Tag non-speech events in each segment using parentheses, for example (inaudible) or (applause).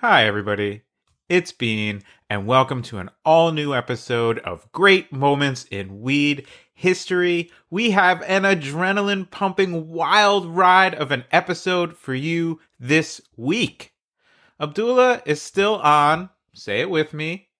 Hi, everybody. It's Bean, and welcome to an all new episode of Great Moments in Weed History. We have an adrenaline pumping wild ride of an episode for you this week. Abdullah is still on, say it with me,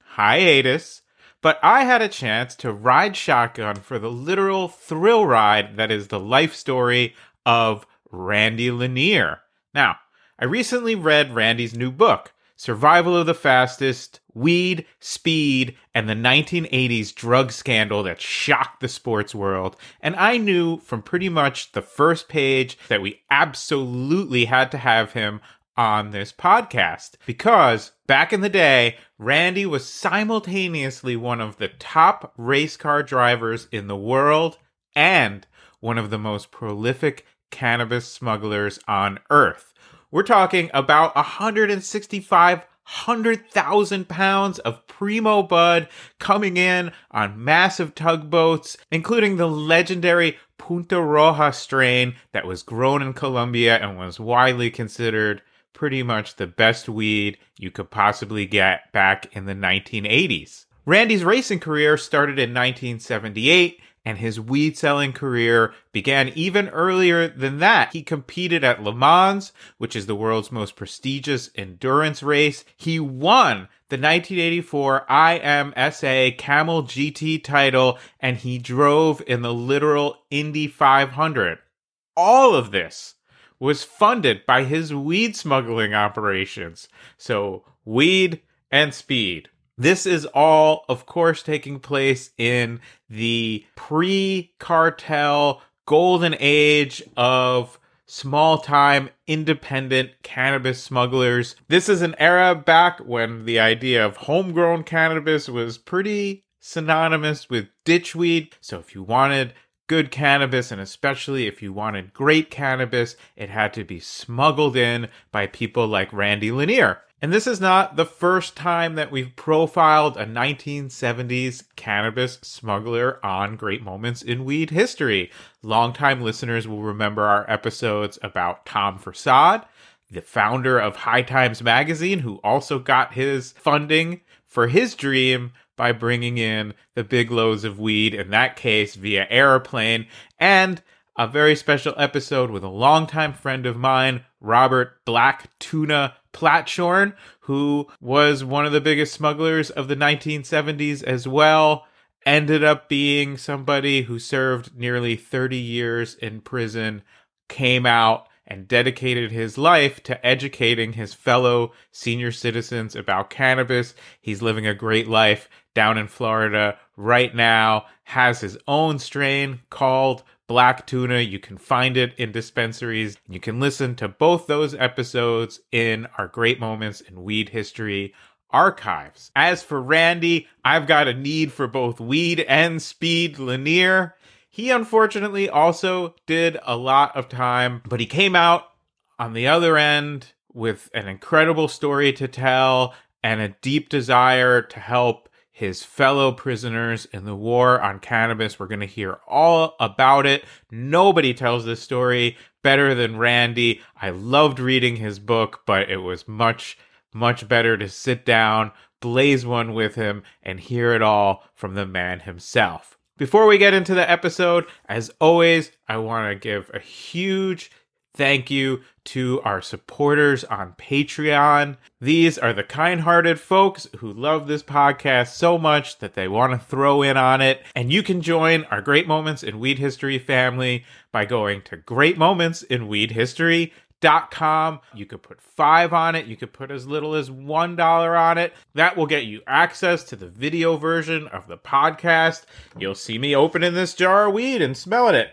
hiatus, but I had a chance to ride shotgun for the literal thrill ride that is the life story of Randy Lanier. Now, I recently read Randy's new book, Survival of the Fastest, Weed, Speed, and the 1980s drug scandal that shocked the sports world. And I knew from pretty much the first page that we absolutely had to have him on this podcast because back in the day, Randy was simultaneously one of the top race car drivers in the world and one of the most prolific cannabis smugglers on earth. We're talking about 165,000 pounds of primo bud coming in on massive tugboats, including the legendary Punta Roja strain that was grown in Colombia and was widely considered pretty much the best weed you could possibly get back in the 1980s. Randy's racing career started in 1978 and his weed selling career began even earlier than that. He competed at Le Mans, which is the world's most prestigious endurance race. He won the 1984 IMSA Camel GT title and he drove in the literal Indy 500. All of this was funded by his weed smuggling operations. So, weed and speed. This is all, of course, taking place in the pre cartel golden age of small time independent cannabis smugglers. This is an era back when the idea of homegrown cannabis was pretty synonymous with ditchweed. So if you wanted good cannabis, and especially if you wanted great cannabis, it had to be smuggled in by people like Randy Lanier. And this is not the first time that we've profiled a 1970s cannabis smuggler on Great Moments in Weed history. Longtime listeners will remember our episodes about Tom Forcade, the founder of High Times Magazine, who also got his funding for his dream by bringing in the big loads of weed, in that case via airplane, and a very special episode with a longtime friend of mine, Robert Black Tuna Platshorn, who was one of the biggest smugglers of the 1970s as well, ended up being somebody who served nearly 30 years in prison, came out and dedicated his life to educating his fellow senior citizens about cannabis. He's living a great life down in Florida right now, has his own strain called black tuna. You can find it in dispensaries. You can listen to both those episodes in our Great Moments in Weed History archives. As for Randy, I've got a need for both weed and speed Lanier. He unfortunately also did a lot of time, but he came out on the other end with an incredible story to tell and a deep desire to help his fellow prisoners in the war on cannabis. We're going to hear all about it. Nobody tells this story better than Randy. I loved reading his book, but it was much, much better to sit down, blaze one with him, and hear it all from the man himself. Before we get into the episode, as always, I want to give a huge thank you to our supporters on Patreon. These are the kind hearted folks who love this podcast so much that they want to throw in on it. And you can join our Great Moments in Weed History family by going to Great Moments in Weed History. Dot com. You could put five on it. You could put as little as one dollar on it. That will get you access to the video version of the podcast. You'll see me opening this jar of weed and smelling it.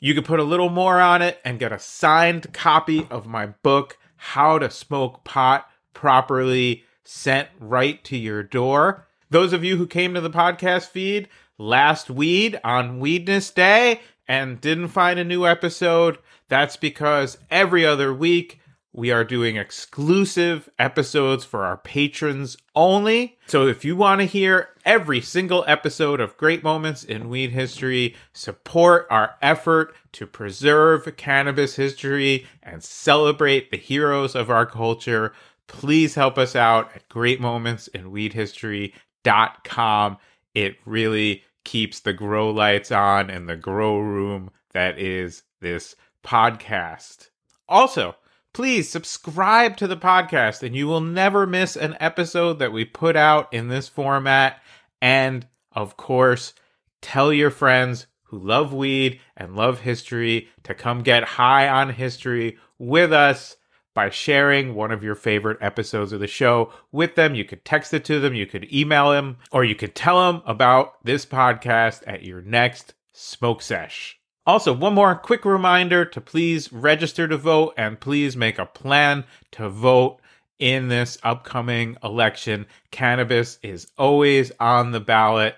You could put a little more on it and get a signed copy of my book, How to Smoke Pot Properly, sent right to your door. Those of you who came to the podcast feed last weed on Weedness Day and didn't find a new episode, that's because every other week we are doing exclusive episodes for our patrons only. So if you want to hear every single episode of Great Moments in Weed History, support our effort to preserve cannabis history and celebrate the heroes of our culture, please help us out at greatmomentsinweedhistory.com. It really keeps the grow lights on in the grow room that is this podcast. Also, please subscribe to the podcast and you will never miss an episode that we put out in this format. And of course, tell your friends who love weed and love history to come get high on history with us by sharing one of your favorite episodes of the show with them. You could text it to them, you could email them, or you could tell them about this podcast at your next smoke sesh. Also, one more quick reminder to please register to vote and please make a plan to vote in this upcoming election. Cannabis is always on the ballot.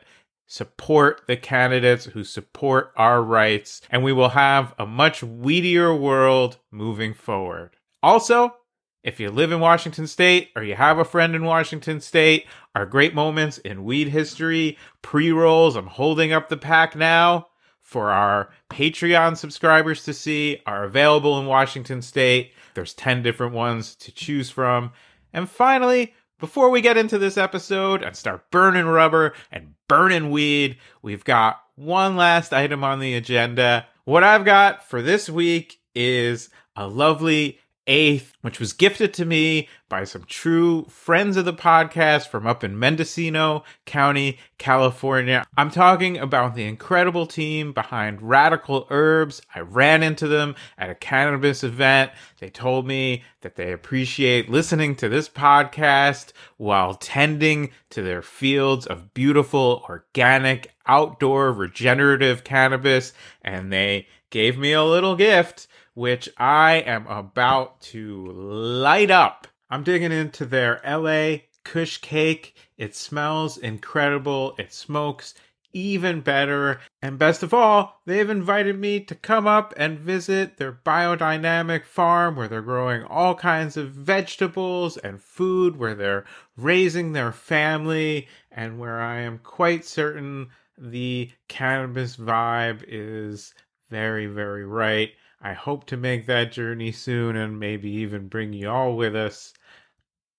Support the candidates who support our rights, and we will have a much weedier world moving forward. Also, if you live in Washington State or you have a friend in Washington State, our great moments in weed history, pre rolls, I'm holding up the pack now for our Patreon subscribers to see are available in Washington State. There's 10 different ones to choose from. And finally, before we get into this episode and start burning rubber and burning weed, we've got one last item on the agenda. What I've got for this week is a lovely eighth, which was gifted to me by some true friends of the podcast from up in Mendocino County, California. I'm talking about the incredible team behind Radical Herbs. I ran into them at a cannabis event. They told me that they appreciate listening to this podcast while tending to their fields of beautiful, organic, outdoor, regenerative cannabis, and they gave me a little gift which I am about to light up. I'm digging into their LA Kush cake. It smells incredible. It smokes even better. And best of all, they've invited me to come up and visit their biodynamic farm where they're growing all kinds of vegetables and food, where they're raising their family, and where I am quite certain the cannabis vibe is very, very right. I hope to make that journey soon and maybe even bring you all with us.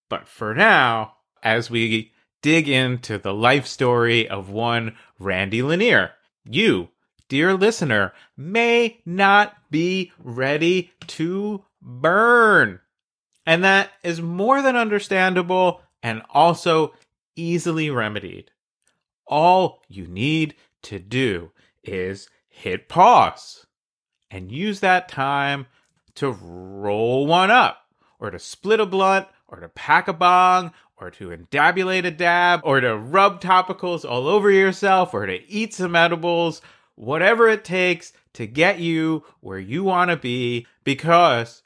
But for now, as we dig into the life story of one Randy Lanier, you, dear listener, may not be ready to burn. And that is more than understandable and also easily remedied. All you need to do is hit pause and use that time to roll one up, or to split a blunt, or to pack a bong, or to endabulate a dab, or to rub topicals all over yourself, or to eat some edibles, whatever it takes to get you where you want to be. Because,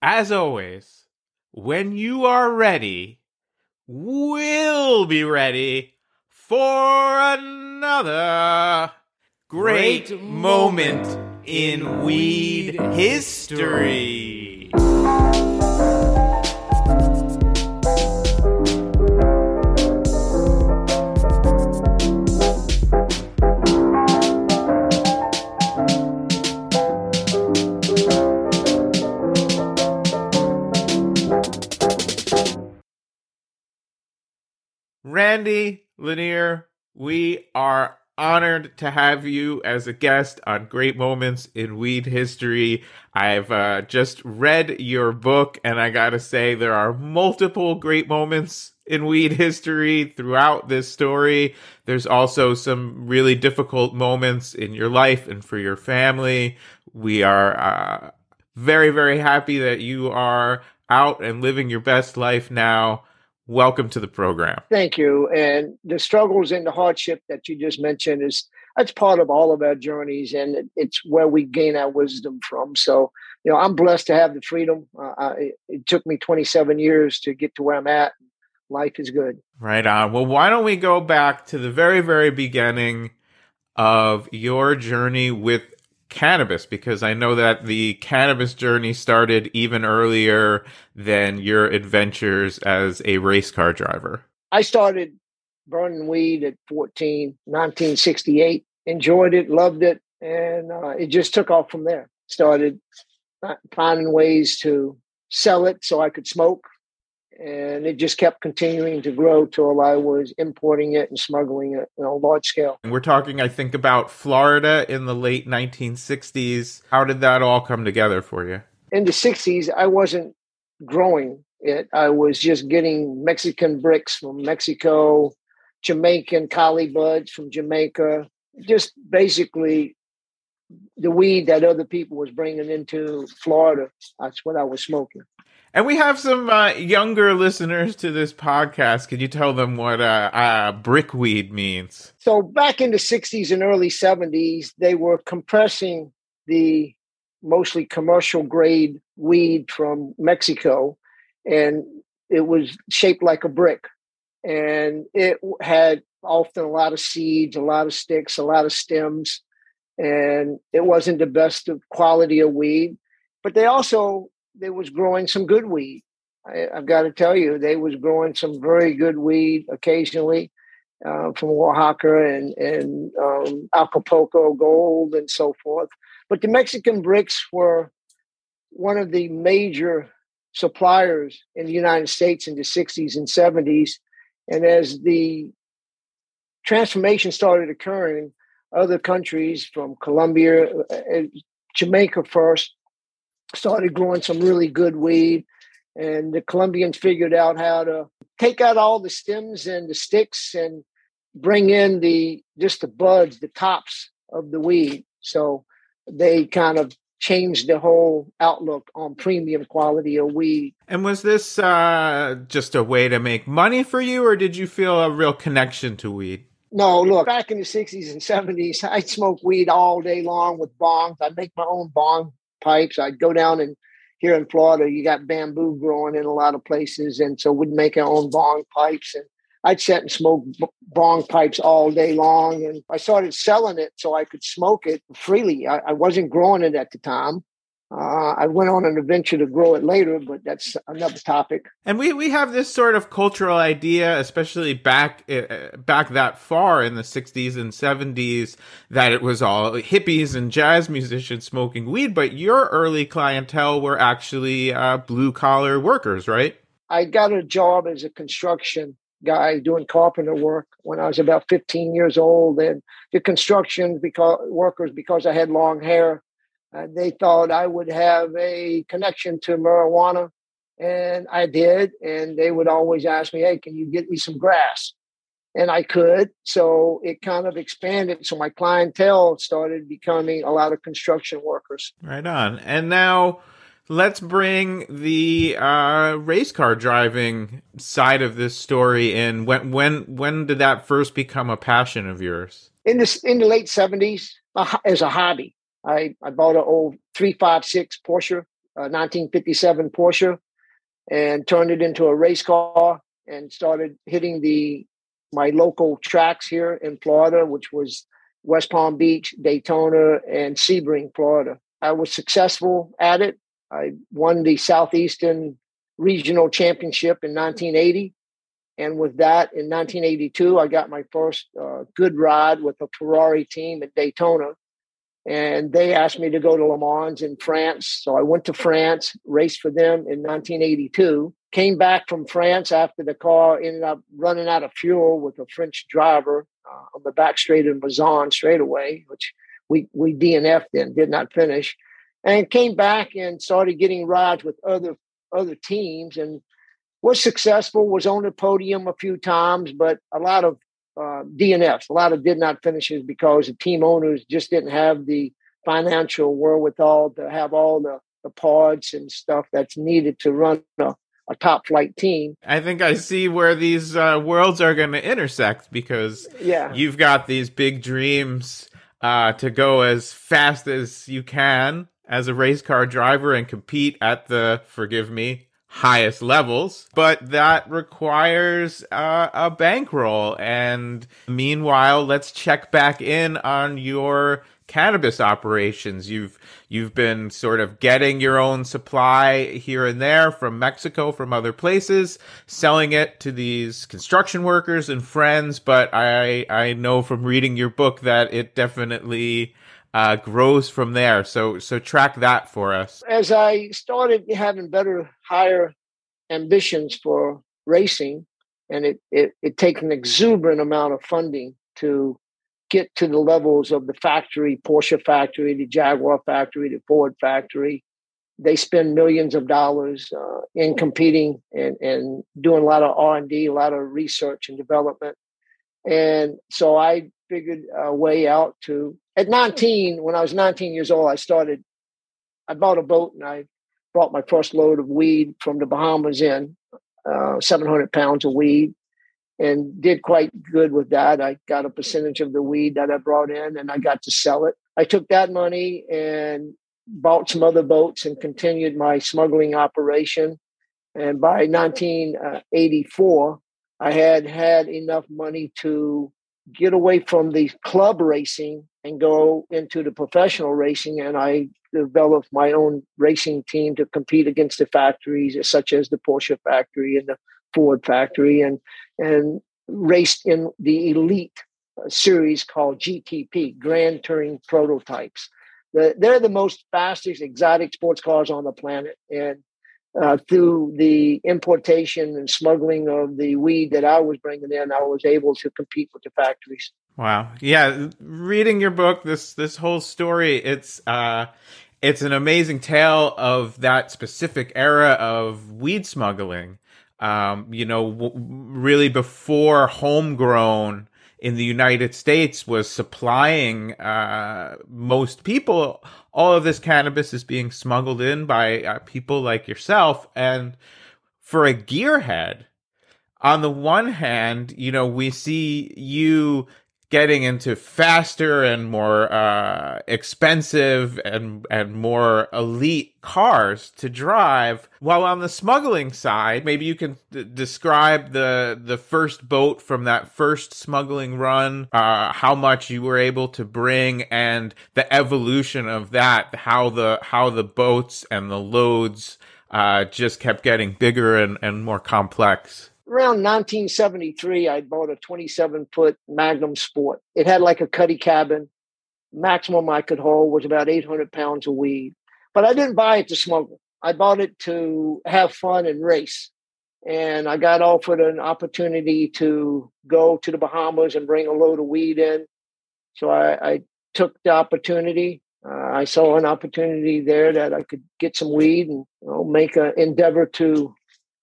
as always, when you are ready, we'll be ready for another great moment in weed history. Randy Lanier, we are honored to have you as a guest on Great Moments in Weed History. I've uh, just read your book, and I gotta say, there are multiple great moments in weed history throughout this story. There's also some really difficult moments in your life and for your family. We are uh, very, very happy that you are out and living your best life now welcome to the program. Thank you. And the struggles and the hardship that you just mentioned is that's part of all of our journeys, and it's where we gain our wisdom from. So, you know, I'm blessed to have the freedom. Uh, I, it took me 27 years to get to where I'm at. Life is good. Right on. Well, why don't we go back to the very, very beginning of your journey with cannabis because I know that the cannabis journey started even earlier than your adventures as a race car driver. I started burning weed at 14, 1968. Enjoyed it, loved it, and uh, it just took off from there. Started finding ways to sell it so I could smoke. And it just kept continuing to grow till I was importing it and smuggling it, you know, large scale. And we're talking, I think, about Florida in the late 1960s. How did that all come together for you? In the 60s, I wasn't growing it. I was just getting Mexican bricks from Mexico, Jamaican Cali buds from Jamaica, just basically the weed that other people was bringing into Florida. That's what I was smoking. And we have some uh, younger listeners to this podcast. Can you tell them what uh, uh, brickweed means? So back in the '60s and early '70s, they were compressing the mostly commercial grade weed from Mexico, and it was shaped like a brick, and it had often a lot of seeds, a lot of sticks, a lot of stems, and it wasn't the best of quality of weed. But they also they was growing some good weed. I, have got to tell you, they was growing some very good weed occasionally uh, from Oaxaca and and um, Acapulco Gold and so forth. But the Mexican bricks were one of the major suppliers in the United States in the 60s and 70s. And as the transformation started occurring, other countries from Colombia, uh, Jamaica first, started growing some really good weed. And the Colombians figured out how to take out all the stems and the sticks and bring in the just the buds, the tops of the weed. So they kind of changed the whole outlook on premium quality of weed. And was this uh, just a way to make money for you, or did you feel a real connection to weed? No, look, back in the 60s and 70s, (laughs) I'd smoke weed all day long with bongs. I'd make my own bong pipes. I'd go down and here in Florida, you got bamboo growing in a lot of places. And so we'd make our own bong pipes. And I'd sit and smoke bong pipes all day long. And I started selling it so I could smoke it freely. I, I wasn't growing it at the time. Uh, I went on an adventure to grow it later, but that's another topic. And we, we have this sort of cultural idea, especially back uh, back that far in the '60s and '70s, that it was all hippies and jazz musicians smoking weed. But your early clientele were actually uh, blue collar workers, right? I got a job as a construction guy doing carpenter work when I was about 15 years old, and the construction because workers because I had long hair uh, they thought I would have a connection to marijuana, and I did. And they would always ask me, "Hey, can you get me some grass?" And I could. So it kind of expanded. So my clientele started becoming a lot of construction workers. Right on. And now let's bring the uh, race car driving side of this story in. When when when did that first become a passion of yours? In this in the late seventies, as a hobby. I, I bought an old 356 Porsche, uh, 1957 Porsche, and turned it into a race car and started hitting the my local tracks here in Florida, which was West Palm Beach, Daytona, and Sebring, Florida. I was successful at it. I won the Southeastern Regional Championship in 1980. And with that, in 1982, I got my first uh, good ride with a Ferrari team at Daytona and they asked me to go to Le Mans in France. So I went to France, raced for them in 1982. Came back from France after the car ended up running out of fuel with a French driver uh, on the back straight of Mulsanne straightaway, which we we DNF'd and did not finish. And came back and started getting rides with other other teams and was successful. Was on the podium a few times, but a lot of uh, DNFs. A lot of did not finishes because the team owners just didn't have the financial wherewithal to have all the, the pods and stuff that's needed to run a, a top flight team. I think I see where these uh, worlds are going to intersect because yeah. you've got these big dreams uh, to go as fast as you can as a race car driver and compete at the, forgive me, highest levels, but that requires uh, a bankroll. And meanwhile, let's check back in on your cannabis operations. You've you've been sort of getting your own supply here and there from Mexico, from other places, selling it to these construction workers and friends. But I I know from reading your book that it definitely uh, grows from there. So so track that for us. As I started having better, higher ambitions for racing, and it it, it takes an exuberant amount of funding to get to the levels of the factory, Porsche factory, the Jaguar factory, the Ford factory. They spend millions of dollars uh, in competing and, and doing a lot of R and D, a lot of research and development. And so I figured a way out to at 19, when I was 19 years old, I started, I bought a boat and I brought my first load of weed from the Bahamas in, uh, 700 pounds of weed, and did quite good with that. I got a percentage of the weed that I brought in and I got to sell it. I took that money and bought some other boats and continued my smuggling operation. And by 1984, I had had enough money to get away from the club racing and go into the professional racing. And I developed my own racing team to compete against the factories, such as the Porsche factory and the Ford factory, and and raced in the elite uh, series called GTP, Grand Touring Prototypes. The, they're the most fastest exotic sports cars on the planet, and uh, through the importation and smuggling of the weed that I was bringing in, I was able to compete with the factories. Wow. Yeah, reading your book, this this whole story, it's uh it's an amazing tale of that specific era of weed smuggling. Um, you know, w- really before homegrown in the United States was supplying uh, most people. All of this cannabis is being smuggled in by uh, people like yourself. And for a gearhead, on the one hand, you know, we see you getting into faster and more uh, expensive and and more elite cars to drive. While on the smuggling side, maybe you can d- describe the the first boat from that first smuggling run, uh, how much you were able to bring, and the evolution of that. How the how the boats and the loads uh, just kept getting bigger and, and more complex around 1973, I bought a 27 foot Magnum Sport. It had like a cuddy cabin. Maximum I could hold was about 800 pounds of weed. But I didn't buy it to smuggle. I bought it to have fun and race. And I got offered an opportunity to go to the Bahamas and bring a load of weed in. So I, I took the opportunity. Uh, I saw an opportunity there that I could get some weed and you know, make an endeavor to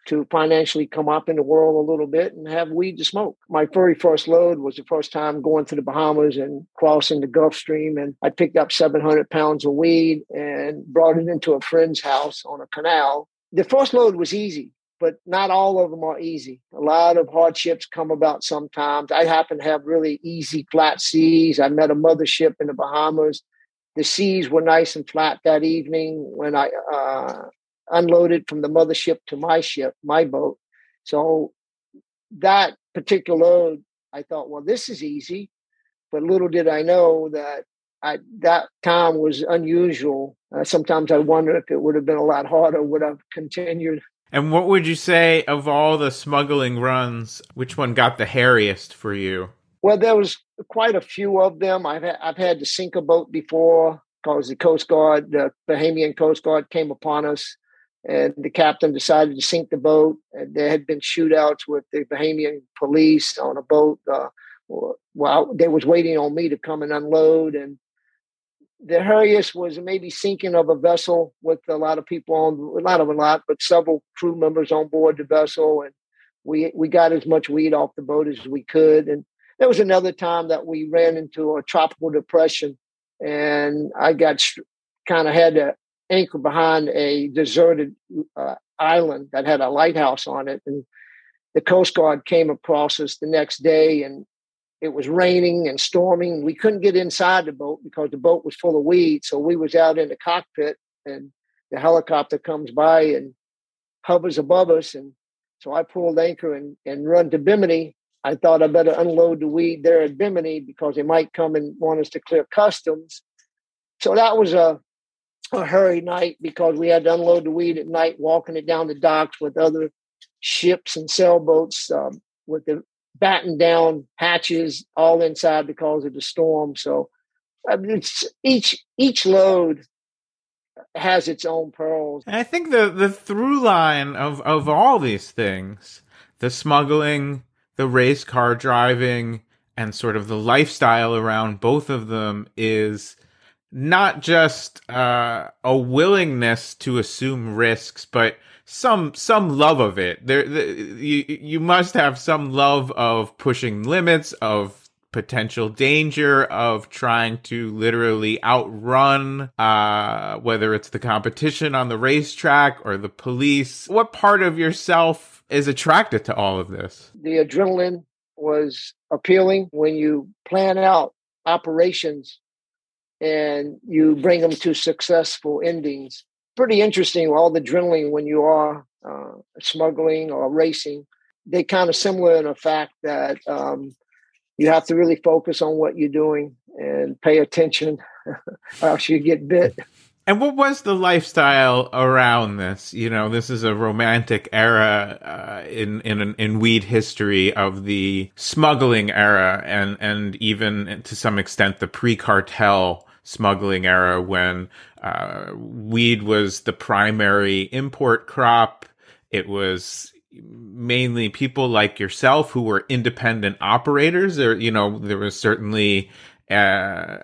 to financially come up in the world a little bit and have weed to smoke. My very first load was the first time going to the Bahamas and crossing the Gulf Stream. And I picked up 700 pounds of weed and brought it into a friend's house on a canal. The first load was easy, but not all of them are easy. A lot of hardships come about sometimes. I happen to have really easy, flat seas. I met a mothership in the Bahamas the seas were nice and flat that evening when I uh, unloaded from the mothership to my ship, my boat. So that particular load, I thought, well, this is easy. But little did I know that I, that time was unusual. Uh, sometimes I wonder if it would have been a lot harder, would have continued. And what would you say of all the smuggling runs, which one got the hairiest for you? Well, there was quite a few of them. I've ha- I've had to sink a boat before because the Coast Guard, the Bahamian Coast Guard, came upon us and the captain decided to sink the boat. And there had been shootouts with the Bahamian police on a boat. Uh, well, they was waiting on me to come and unload. And the Harrius was maybe sinking of a vessel with a lot of people on, not of a lot, but several crew members on board the vessel. And we we got as much weed off the boat as we could. And there was another time that we ran into a tropical depression, and I got kind of had to anchor behind a deserted uh, island that had a lighthouse on it. And the Coast Guard came across us the next day and it was raining and storming. We couldn't get inside the boat because the boat was full of weeds. So we was out in the cockpit and the helicopter comes by and hovers above us. And so I pulled anchor and, and run to Bimini. I thought I better unload the weed there at Bimini because they might come and want us to clear customs. so that was a a hurry night because we had to unload the weed at night, walking it down the docks with other ships and sailboats um, with the batten down hatches all inside because of the storm. So I mean, each each load has its own pearls. And I think the the through line of of all these things, the smuggling, the race car driving, and sort of the lifestyle around both of them is not just uh, a willingness to assume risks, but some some love of it. There, the, you you must have some love of pushing limits, of potential danger, of trying to literally outrun, uh, whether it's the competition on the racetrack or the police. What part of yourself is attracted to all of this? The adrenaline was appealing when you plan out operations and you bring them to successful endings. Pretty interesting, all the drilling when you are uh, smuggling or racing. They kind of similar in the fact that um, you have to really focus on what you're doing and pay attention, (laughs) or else you get bit. And what was the lifestyle around this? You know, this is a romantic era uh, in in in weed history of the smuggling era, and and even to some extent the pre-cartel smuggling era when uh, weed was the primary import crop. It was mainly people like yourself who were independent operators. There, you know, there was certainly uh,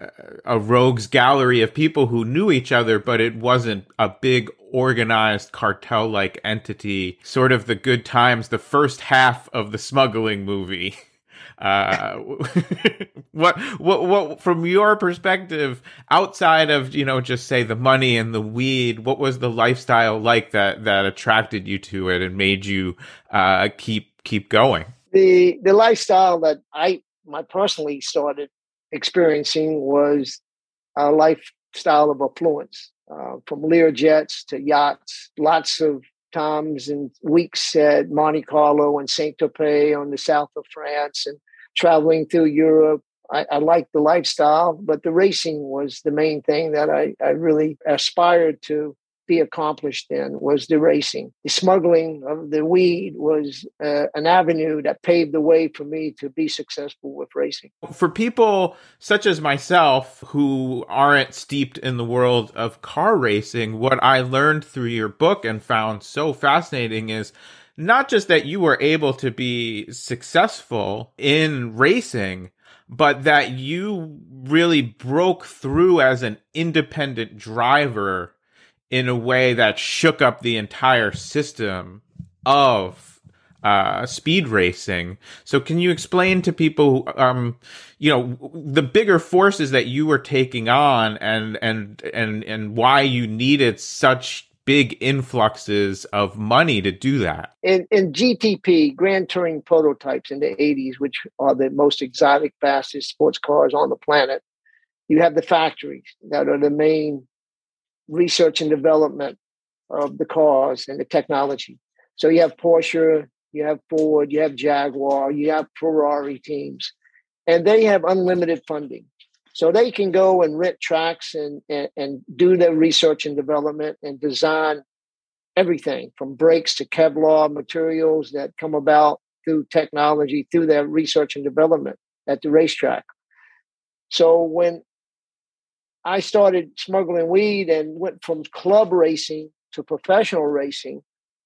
a rogues gallery of people who knew each other, but it wasn't a big organized cartel like entity. Sort of the good times, the first half of the smuggling movie. (laughs) Uh, (laughs) what, what, what, from your perspective, outside of, you know, just say the money and the weed, what was the lifestyle like that, that attracted you to it and made you, uh, keep, keep going? The, the lifestyle that I, my personally started experiencing was a lifestyle of affluence, uh, from Lear jets to yachts, lots of times and weeks at Monte Carlo and Saint Tropez on the south of France and traveling through Europe. I, I liked the lifestyle, but the racing was the main thing that I, I really aspired to be accomplished in was the racing. The smuggling of the weed was uh, an avenue that paved the way for me to be successful with racing. For people such as myself who aren't steeped in the world of car racing, what I learned through your book and found so fascinating is not just that you were able to be successful in racing, but that you really broke through as an independent driver in a way that shook up the entire system of uh, speed racing. So, can you explain to people, um, you know, the bigger forces that you were taking on, and and and and why you needed such big influxes of money to do that. In, in GTP, Grand Touring prototypes in the 80s, which are the most exotic, fastest sports cars on the planet, you have the factories that are the main research and development of the cars and the technology. So you have Porsche, you have Ford, you have Jaguar, you have Ferrari teams, and they have unlimited funding. So they can go and rent tracks and, and, and do their research and development and design everything from brakes to Kevlar materials that come about through technology, through their research and development at the racetrack. So when I started smuggling weed and went from club racing to professional racing,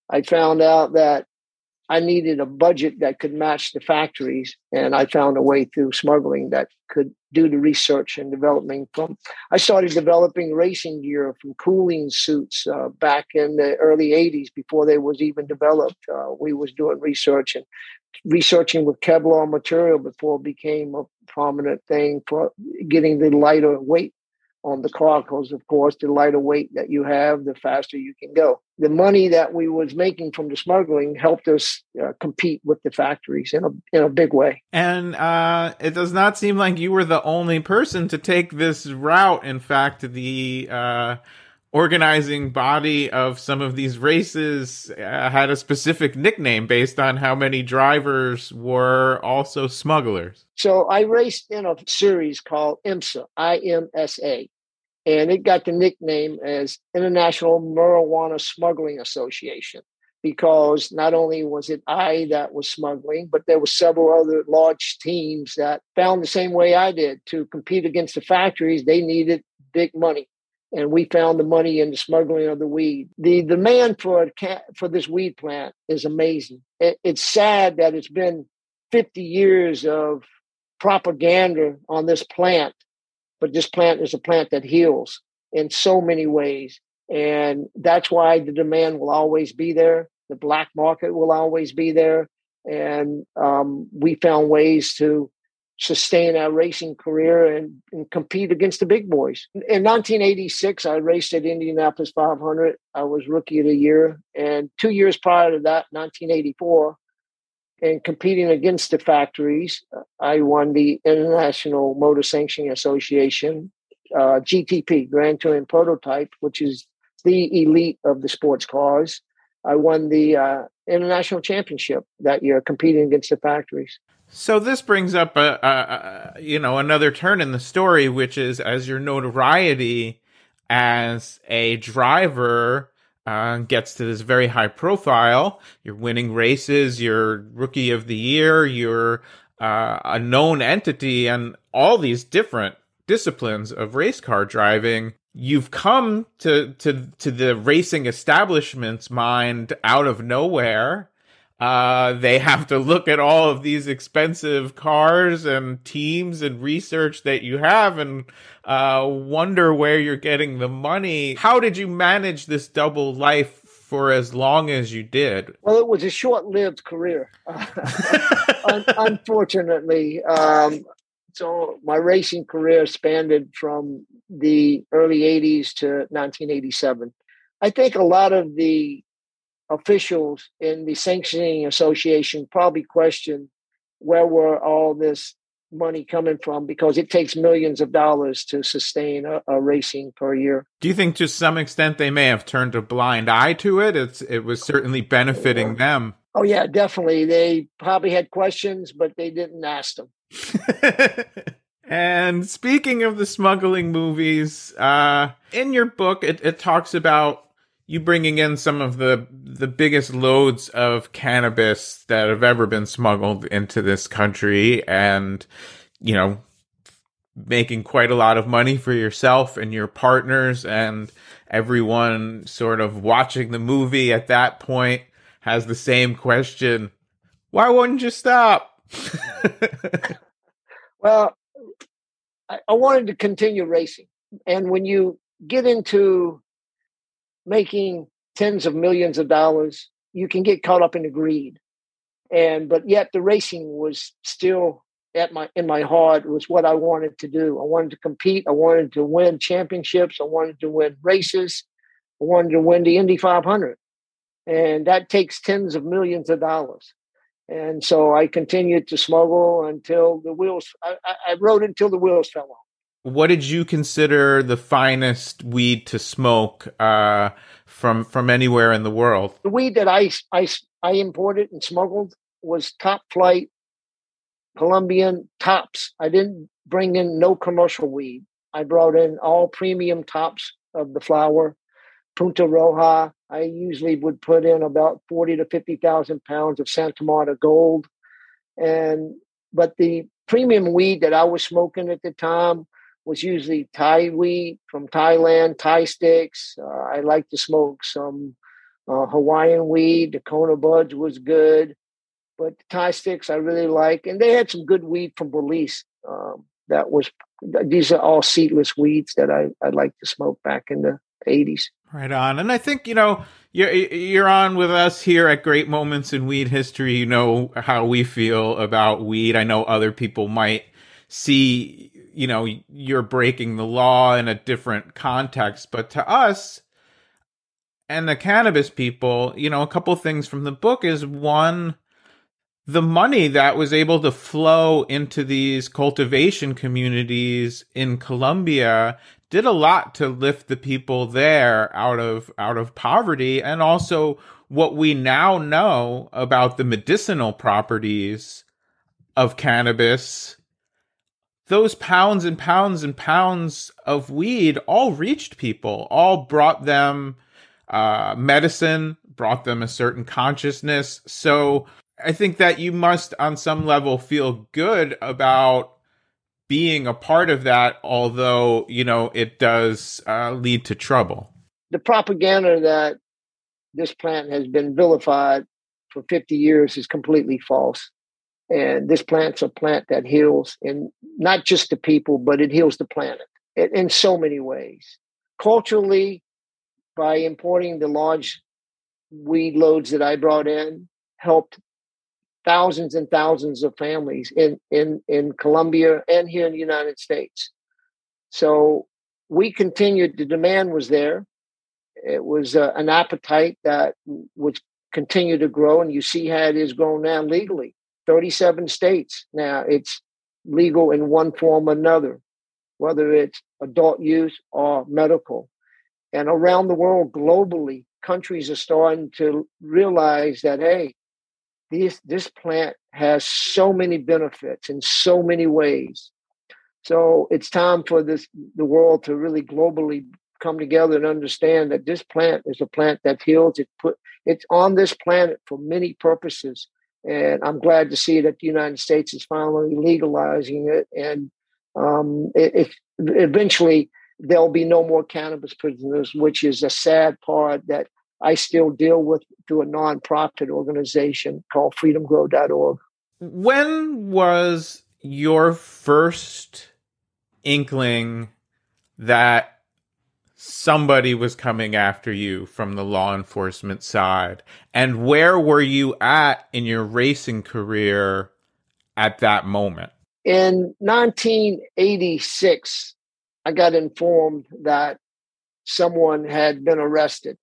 I found out that I needed a budget that could match the factories, and I found a way through smuggling that could do the research and developing. From I started developing racing gear from cooling suits uh, back in the early '80s before they was even developed. Uh, we was doing research and researching with Kevlar material before it became a prominent thing for getting the lighter weight on the car because of course the lighter weight that you have the faster you can go the money that we was making from the smuggling helped us uh, compete with the factories in a in a big way and uh, it does not seem like you were the only person to take this route in fact the uh, organizing body of some of these races uh, had a specific nickname based on how many drivers were also smugglers. So I raced in a series called IMSA, I M S A. and it got the nickname as International Marijuana Smuggling Association because not only was it I that was smuggling, but there were several other large teams that found the same way I did to compete against the factories. They needed big money, and we found the money in the smuggling of the weed. The demand for for this weed plant is amazing. It, it's sad that it's been 50 years of propaganda on this plant, but this plant is a plant that heals in so many ways. And that's why the demand will always be there. The black market will always be there. And um, we found ways to sustain our racing career and, and, compete against the big boys. In 1986, I raced at Indianapolis 500. I was rookie of the year. And two years prior to that, 1984, and competing against the factories, I won the International Motor Sanctioning Association uh, GTP, Grand Touring Prototype, which is the elite of the sports cars. I won the uh, international championship that year, competing against the factories. So this brings up a, a, a, you know another turn in the story, which is as your notoriety as a driver uh, gets to this very high profile. You're winning races. You're rookie of the year. You're uh, a known entity, and all these different disciplines of race car driving you've come to to to the racing establishment's mind out of nowhere uh, they have to look at all of these expensive cars and teams and research that you have and uh, wonder where you're getting the money. How did you manage this double life for as long as you did? Well, it was a short lived career, (laughs) unfortunately. Um, so my racing career spanned from the early 80s to 1987. I think a lot of the officials in the sanctioning association probably question where were all this money coming from because it takes millions of dollars to sustain a, a, racing per year. Do you think to some extent they may have turned a blind eye to it? It's it was certainly benefiting yeah. them. Oh yeah, definitely. They probably had questions, but they didn't ask them. (laughs) and speaking of the smuggling movies, uh, in your book, it, it talks about you bringing in some of the the biggest loads of cannabis that have ever been smuggled into this country, and you know, making quite a lot of money for yourself and your partners, and everyone sort of watching the movie at that point has the same question: Why wouldn't you stop? (laughs) well, I, I wanted to continue racing. And when you get into making tens of millions of dollars, you can get caught up in the greed. And but yet the racing was still at my in my heart was what I wanted to do. I wanted to compete. I wanted to win championships. I wanted to win races. I wanted to win the Indy 500, and that takes tens of millions of dollars. And so I continued to smuggle until the wheels, I, I rode until the wheels fell off. What did you consider the finest weed to smoke uh, from from anywhere in the world? The weed that I, I, I imported and smuggled was top flight Colombian tops. I didn't bring in no commercial weed. I brought in all premium tops of the flower, Punta Roja, I usually would put in about 40 to 50,000 pounds of Santa Marta gold. And, but the premium weed that I was smoking at the time was usually Thai weed from Thailand, Thai sticks. Uh, I like to smoke some uh, Hawaiian weed. The Kona buds was good, but Thai sticks I really like. And they had some good weed from Belize. Um, that was, these are all seedless weeds that I, I like to smoke back in the 80s. Right on. And I think, you know, you're, you're on with us here at Great Moments in Weed History. You know how we feel about weed. I know other people might see, you know, you're breaking the law in a different context, but to us and the cannabis people, you know, a couple things from the book is one, the money that was able to flow into these cultivation communities in Colombia did a lot to lift the people there out of out of poverty and also what we now know about the medicinal properties of cannabis those pounds and pounds and pounds of weed all reached people, all brought them uh, medicine, brought them a certain consciousness. So I think that you must, on some level, feel good about being a part of that, although, you know, it does uh, lead to trouble. The propaganda that this plant has been vilified for 50 years is completely false. And this plant's a plant that heals, and not just the people, but it heals the planet in, in so many ways. Culturally, by importing the large weed loads that I brought in, helped thousands and thousands of families in in in Colombia and here in the United States. So we continued. The demand was there. It was uh, an appetite that would continue to grow, and you see how it is growing now legally. Thirty-seven states now. It's legal in one form or another, whether it's adult use or medical. And around the world, globally, countries are starting to realize that hey, this this plant has so many benefits in so many ways. So it's time for this the world to really globally come together and understand that this plant is a plant that heals. It put it's on this planet for many purposes. And I'm glad to see that the United States is finally legalizing it. And um, it, it, eventually there'll be no more cannabis prisoners, which is a sad part that I still deal with through a nonprofit organization called freedomgrow.org. When was your first inkling that somebody was coming after you from the law enforcement side? And where were you at in your racing career at that moment? In 1986, I got informed that someone had been arrested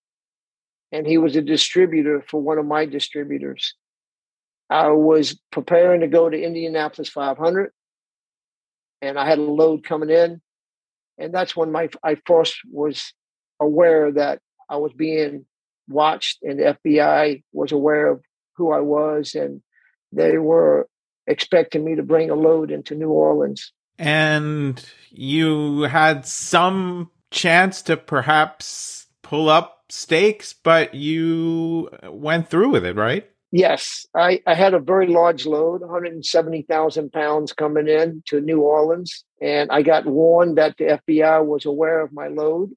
and he was a distributor for one of my distributors. I was preparing to go to Indianapolis 500, and I had a load coming in, and that's when my I first was aware that I was being watched, and the FBI was aware of who I was, and they were expecting me to bring a load into New Orleans. And you had some chance to perhaps pull up stakes, but you went through with it, right? Yes, I, I had a very large load, 170,000 pounds coming in to New Orleans. And I got warned that the FBI was aware of my load.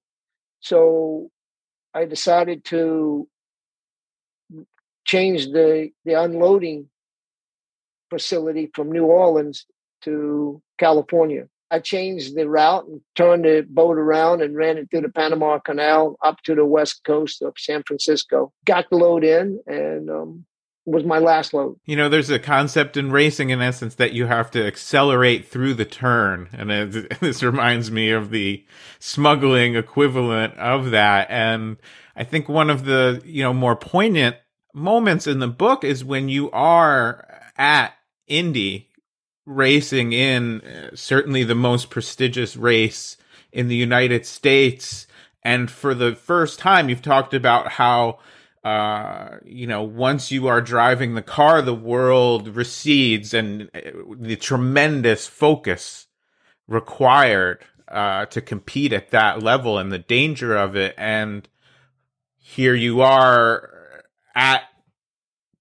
So I decided to change the, the unloading facility from New Orleans to California. I changed the route and turned the boat around and ran it through the Panama Canal up to the west coast of San Francisco. Got the load in and um, was my last load. You know, there's a concept in racing, in essence, that you have to accelerate through the turn, and it, (laughs) this reminds me of the smuggling equivalent of that. And I think one of the you know more poignant moments in the book is when you are at Indy racing in uh, certainly the most prestigious race in the United States. And for the first time, you've talked about how, uh, you know, once you are driving the car, the world recedes and uh, the tremendous focus required uh, to compete at that level and the danger of it. And here you are at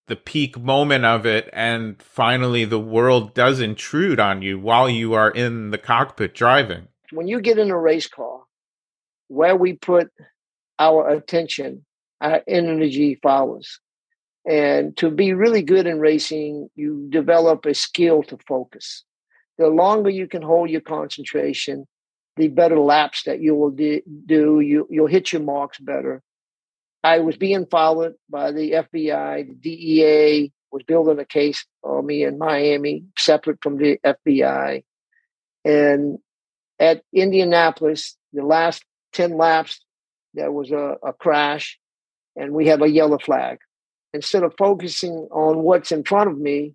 the peak moment of it and finally the world does intrude on you while you are in the cockpit driving when you get in a race car where we put our attention our energy follows. And to be really good in racing you develop a skill to focus. The longer you can hold your concentration the better laps that you will do. You, you'll hit your marks better. I was being followed by the FBI, the DEA was building a case on me in Miami, separate from the FBI. And at Indianapolis, the last 10 laps, there was a, a crash and we have a yellow flag. Instead of focusing on what's in front of me,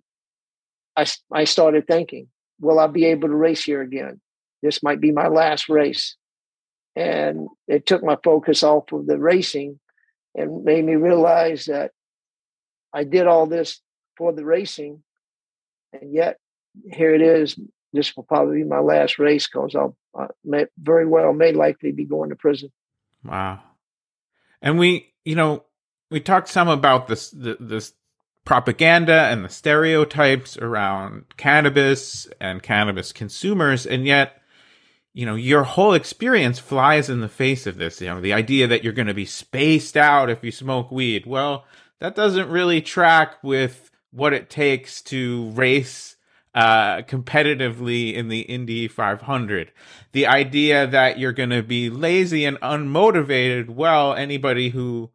I, I started thinking, will I be able to race here again? This might be my last race. And it took my focus off of the racing and made me realize that I did all this for the racing, and yet here it is. this will probably be my last race because I'll uh, may, very well may likely be going to prison. Wow. And we, you know, we talked some about this the, this propaganda and the stereotypes around cannabis and cannabis consumers, and yet you know, your whole experience flies in the face of this. You know, the idea that you're going to be spaced out if you smoke weed. Well, that doesn't really track with what it takes to race uh, competitively in the Indy 500. The idea that you're going to be lazy and unmotivated. Well, anybody who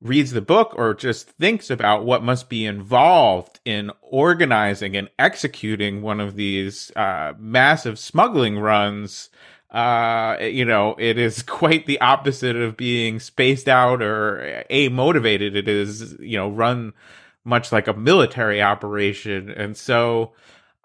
reads the book or just thinks about what must be involved in organizing and executing one of these uh, massive smuggling runs, uh, you know, it is (laughs) quite the opposite of being spaced out or a motivated. It is, you know, run much like a military operation. And so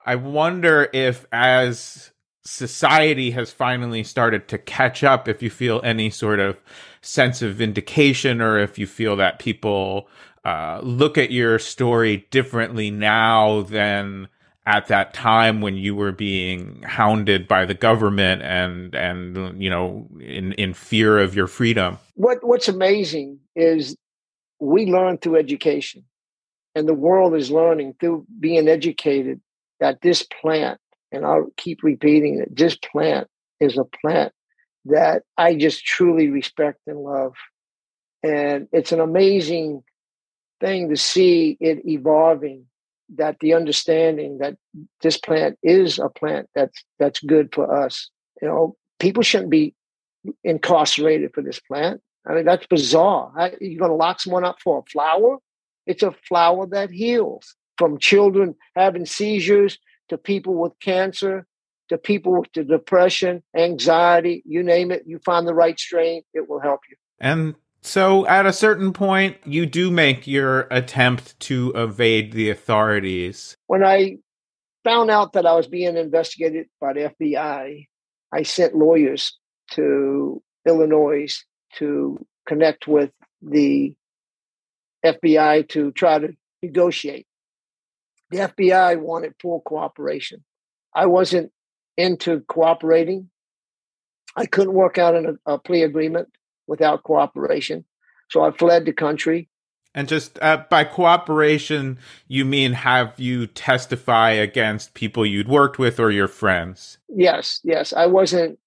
I wonder if as society has finally started to catch up, if you feel any sort of sense of vindication or if you feel that people uh, look at your story differently now than at that time when you were being hounded by the government and and you know in in fear of your freedom what what's amazing is we learn through education and the world is learning through being educated that this plant and I'll keep repeating it this plant is a plant that I just truly respect and love. And it's an amazing thing to see it evolving that the understanding that this plant is a plant that's that's good for us. You know, people shouldn't be incarcerated for this plant. I mean, that's bizarre. You're going to lock someone up for a flower? It's a flower that heals. From children having seizures to people with cancer to people with the depression, anxiety, you name it, you find the right strain, it will help you. And so at a certain point, you do make your attempt to evade the authorities. When I found out that I was being investigated by the FBI, I sent lawyers to Illinois to connect with the FBI to try to negotiate. The FBI wanted full cooperation. I wasn't into cooperating. I couldn't work out a, a plea agreement without cooperation. So I fled the country. And just uh, by cooperation, you mean have you testify against people you'd worked with or your friends? Yes, yes. I wasn't,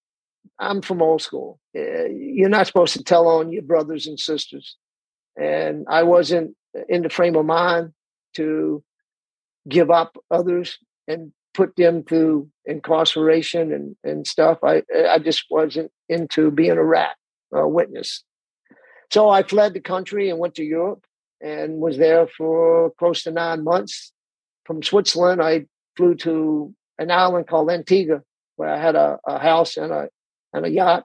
I'm from old school. Uh, you're not supposed to tell on your brothers and sisters. And I wasn't in the frame of mind to give up others and put them through incarceration and, and stuff. I, I just wasn't into being a rat, a witness. So I fled the country and went to Europe and was there for close to nine months. From Switzerland, I flew to an island called Antigua, where I had a, a house and a and a yacht,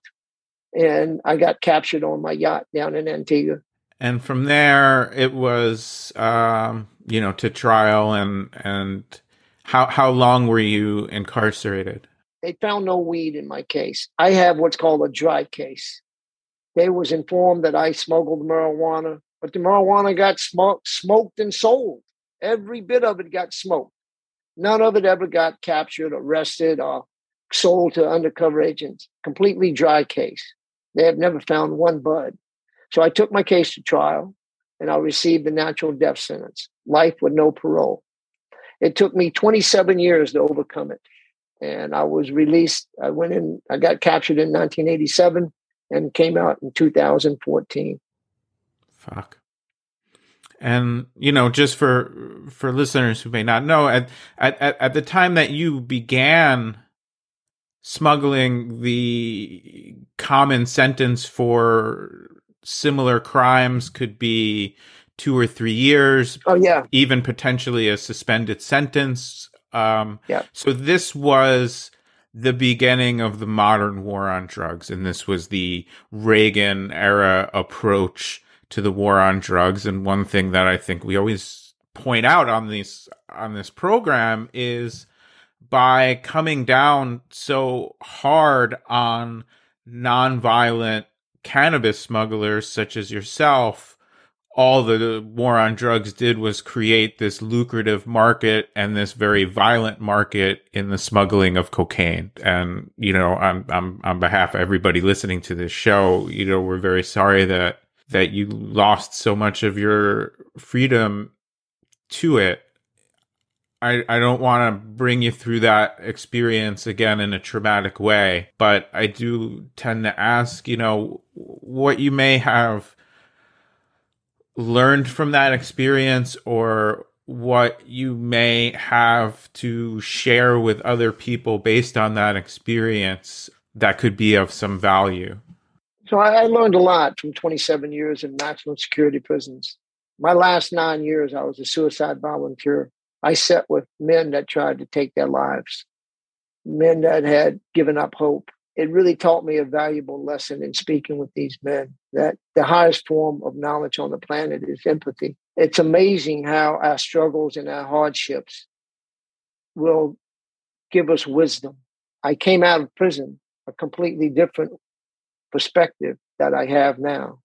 and I got captured on my yacht down in Antigua. And from there, it was um, you know to trial and and how how long were you incarcerated? They found no weed in my case. I have what's called a dry case. They was informed that I smuggled marijuana, but the marijuana got smoked, smoked and sold. Every bit of it got smoked. None of it ever got captured, arrested, or sold to undercover agents. Completely dry case. They have never found one bud. So I took my case to trial and I received the natural death sentence, life with no parole. It took me 27 years to overcome it. And I was released. I went in, I got captured in 1987 and came out in 2014. Fuck. And you know, just for for listeners who may not know, at at at the time that you began smuggling, the common sentence for similar crimes could be two or three years. Oh yeah, even potentially a suspended sentence. Um, yeah. So this was the beginning of the modern war on drugs, and this was the Reagan era approach to the war on drugs. And one thing that I think we always point out on these on this program is by coming down so hard on nonviolent cannabis smugglers such as yourself all the war on drugs did was create this lucrative market and this very violent market in the smuggling of cocaine. And, you know, on, on, on behalf of everybody listening to this show, you know, we're very sorry that, that you lost so much of your freedom to it. I, I don't want to bring you through that experience again in a traumatic way, but I do tend to ask, you know, what you may have learned from that experience or what you may have to share with other people based on that experience that could be of some value? So I, I learned a lot from 27 years in maximum security prisons. My last nine years, I was a suicide volunteer. I sat with men that tried to take their lives, men that had given up hope, it really taught me a valuable lesson in speaking with these men that the highest form of knowledge on the planet is empathy. It's amazing how our struggles and our hardships will give us wisdom. I came out of prison a completely different perspective that I have now.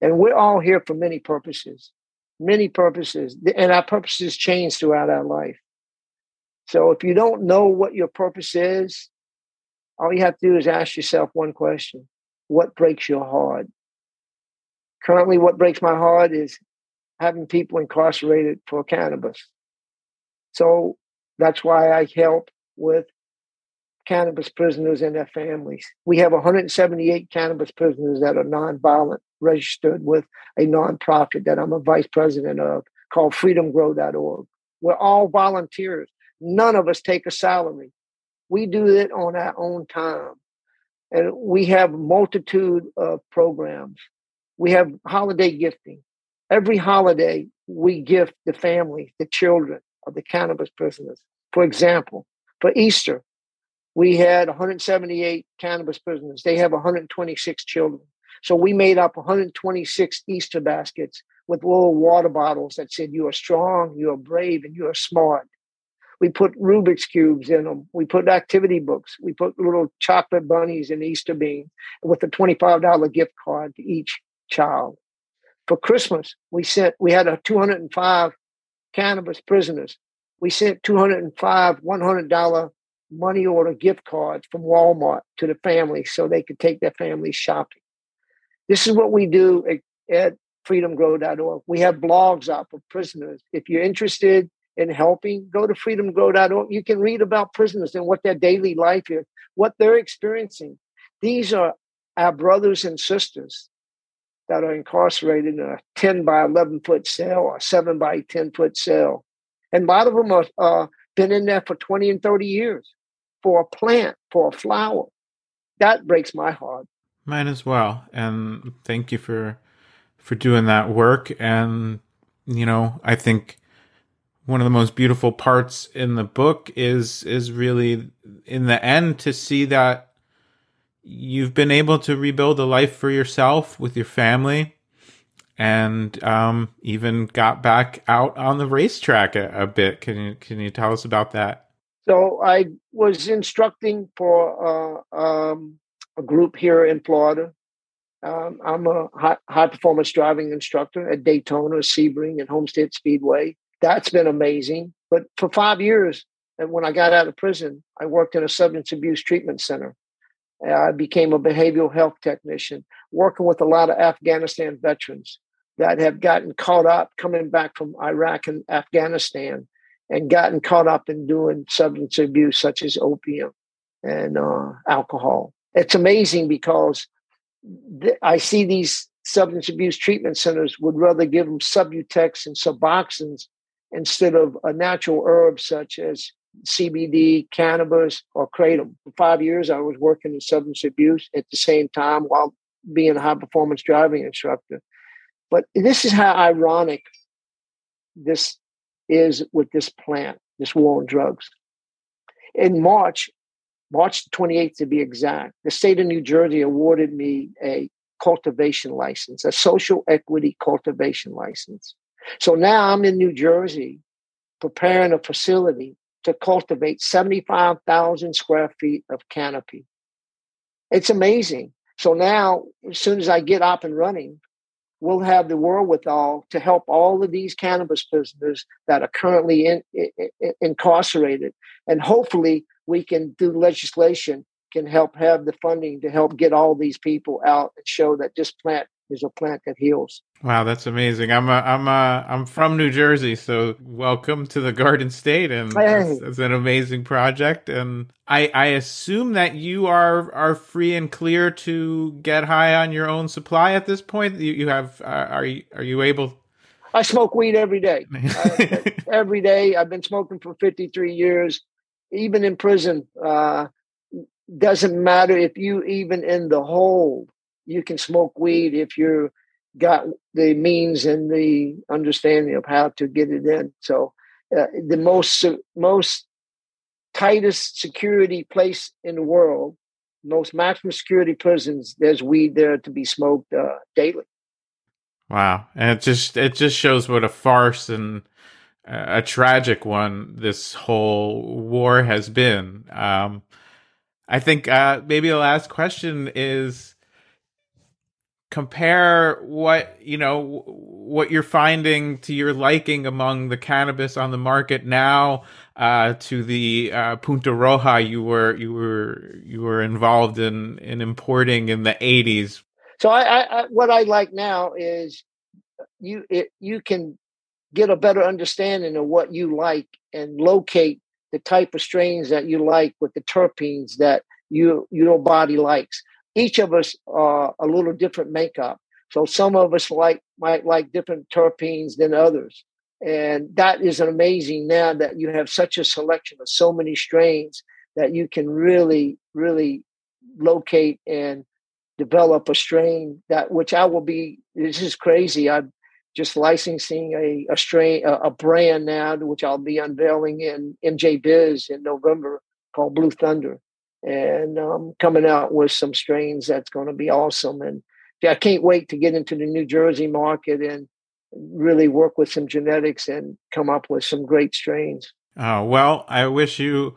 And we're all here for many purposes, many purposes, and our purposes change throughout our life. So if you don't know what your purpose is, all you have to do is ask yourself one question What breaks your heart? Currently, what breaks my heart is having people incarcerated for cannabis. So that's why I help with cannabis prisoners and their families. We have 178 cannabis prisoners that are nonviolent, registered with a nonprofit that I'm a vice president of called freedomgrow.org. We're all volunteers. None of us take a salary. We do it on our own time. And we have multitude of programs. We have holiday gifting. Every holiday, we gift the family, the children of the cannabis prisoners. For example, for Easter, we had 178 cannabis prisoners. They have 126 children. So we made up 126 Easter baskets with little water bottles that said, You are strong, you are brave, and you are smart. We put Rubik's cubes in them. We put activity books. We put little chocolate bunnies and Easter beans with a twenty-five dollar gift card to each child. For Christmas, we sent. We had a two hundred and five cannabis prisoners. We sent two hundred and five one hundred dollar money order gift cards from Walmart to the families so they could take their families shopping. This is what we do at, at freedomgrow.org. We have blogs up of prisoners. If you're interested in helping, go to freedomgrow.org. You can read about prisoners and what their daily life is, what they're experiencing. These are our brothers and sisters that are incarcerated in a 10 by 11 foot cell or 7 by 10 foot cell. And a lot of them have uh, been in there for 20 and 30 years for a plant, for a flower. That breaks my heart. Mine as well. And thank you for for doing that work. And, you know, I think one of the most beautiful parts in the book is is really in the end to see that you've been able to rebuild a life for yourself with your family and um, even got back out on the racetrack a, a, bit. Can you can you tell us about that? So I was instructing for uh, um, a group here in Florida. Um, I'm a high, high, performance driving instructor at Daytona, Sebring, and Homestead Speedway that's been amazing. But for five years, and when I got out of prison, I worked in a substance abuse treatment center. I became a behavioral health technician, working with a lot of Afghanistan veterans that have gotten caught up coming back from Iraq and Afghanistan and gotten caught up in doing substance abuse, such as opium and uh, alcohol. It's amazing because th- I see these substance abuse treatment centers would rather give them Subutex and Suboxones instead of a natural herb such as CBD, cannabis, or kratom. For five years, I was working in substance abuse at the same time while being a high performance driving instructor. But this is how ironic this is with this plant, this war on drugs. In March, March 28th to be exact, the state of New Jersey awarded me a cultivation license, a social equity cultivation license. So now I'm in New Jersey preparing a facility to cultivate 75,000 square feet of canopy. It's amazing. So now, as soon as I get up and running, we'll have the wherewithal to help all of these cannabis prisoners that are currently in, in, incarcerated. And hopefully, we can, through legislation, can help have the funding to help get all these people out and show that this plant is a plant that heals. Wow, that's amazing. I'm a, I'm a, I'm from New Jersey, so welcome to the Garden State, and hey. it's, an amazing project. And I I assume that you are are free and clear to get high on your own supply at this point. You, you have uh, are you are you able? I smoke weed every day. (laughs) I, every day. I've been smoking for 53 years. Even in prison, uh, doesn't matter if you even in the hole you can smoke weed if you got the means and the understanding of how to get it in. So uh, the most most tightest security place in the world, most maximum security prisons, there's weed there to be smoked uh, daily. Wow, and it just it just shows what a farce and a tragic one this whole war has been. Um, I think uh, maybe the last question is compare what you know what you're finding to your liking among the cannabis on the market now uh, to the uh, Punta Roja you were you were you were involved in in importing in the 80s. So I, I what I like now is you it, you can get a better understanding of what you like and locate the type of strains that you like with the terpenes that you your body likes each of us are a little different makeup. So some of us like might like different terpenes than others. And that is amazing now that you have such a selection of so many strains that you can really, really locate and develop a strain that which I will be this is crazy. I'm just licensing a, a strain a, a brand now which I'll be unveiling in MJ Biz in November called Blue Thunder and um, coming out with some strains that's going to be awesome. And I can't wait to get into the New Jersey market and really work with some genetics and come up with some great strains. Oh, well, I wish you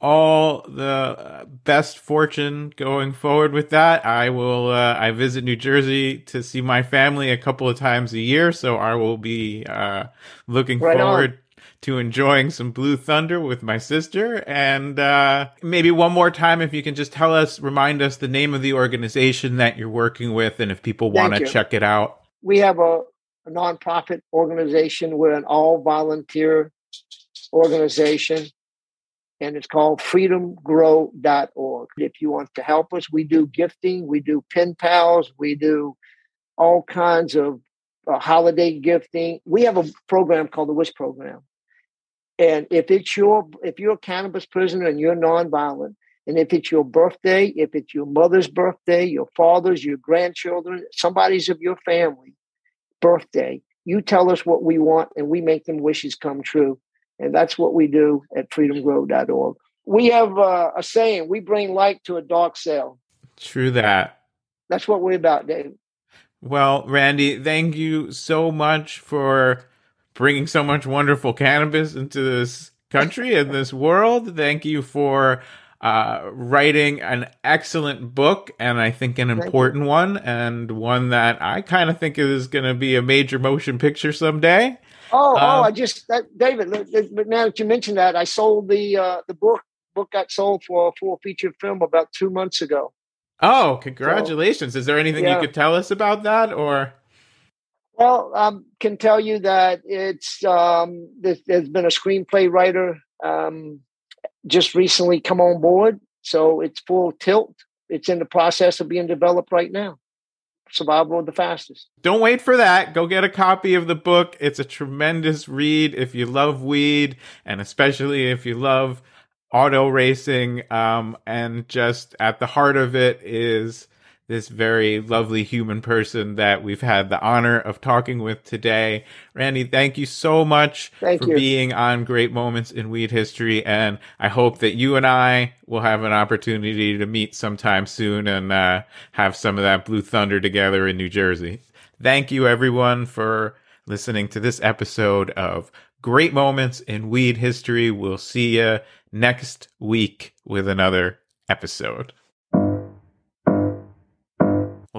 all the best fortune going forward with that. I will, uh, I visit New Jersey to see my family a couple of times a year, so I will be uh, looking right forward. On to enjoying some Blue Thunder with my sister. And uh, maybe one more time, if you can just tell us, remind us the name of the organization that you're working with, and if people want to check it out. We have a, a nonprofit organization. We're an all volunteer organization, and it's called freedomgrow.org. If you want to help us, we do gifting, we do pen pals, we do all kinds of uh, holiday gifting. We have a program called the Wish Program. And if it's your if you're a cannabis prisoner and you're nonviolent, and if it's your birthday, if it's your mother's birthday, your father's, your grandchildren, somebody's of your family birthday, you tell us what we want and we make them wishes come true. And that's what we do at freedomgrow.org. We have uh, a saying, we bring light to a dark cell. True that. That's what we're about, Dave. Well, Randy, thank you so much for bringing so much wonderful cannabis into this country and this world. Thank you for uh, writing an excellent book and I think an important one and one that I kind of think is going to be a major motion picture someday. Oh, um, oh! I just that, David. But now that you mentioned that, I sold the uh, the book. Book got sold for a full feature film about two months ago. Oh, congratulations! So, Is there anything yeah. you could tell us about that, or? Well, I um, can tell you that it's um, there's, there's been a screenplay writer um, just recently come on board, so it's full tilt. It's in the process of being developed right now. Survival of the fastest. Don't wait for that. Go get a copy of the book. It's a tremendous read if you love weed, and especially if you love auto racing. Um, and just at the heart of it is this very lovely human person that we've had the honor of talking with today. Randy, thank you so much thank for you. being on Great Moments in Weed History. And I hope that you and I will have an opportunity to meet sometime soon and uh, have some of that Blue Thunder together in New Jersey. Thank you, everyone, for listening to this episode of Great Moments in Weed History. We'll see you next week with another episode.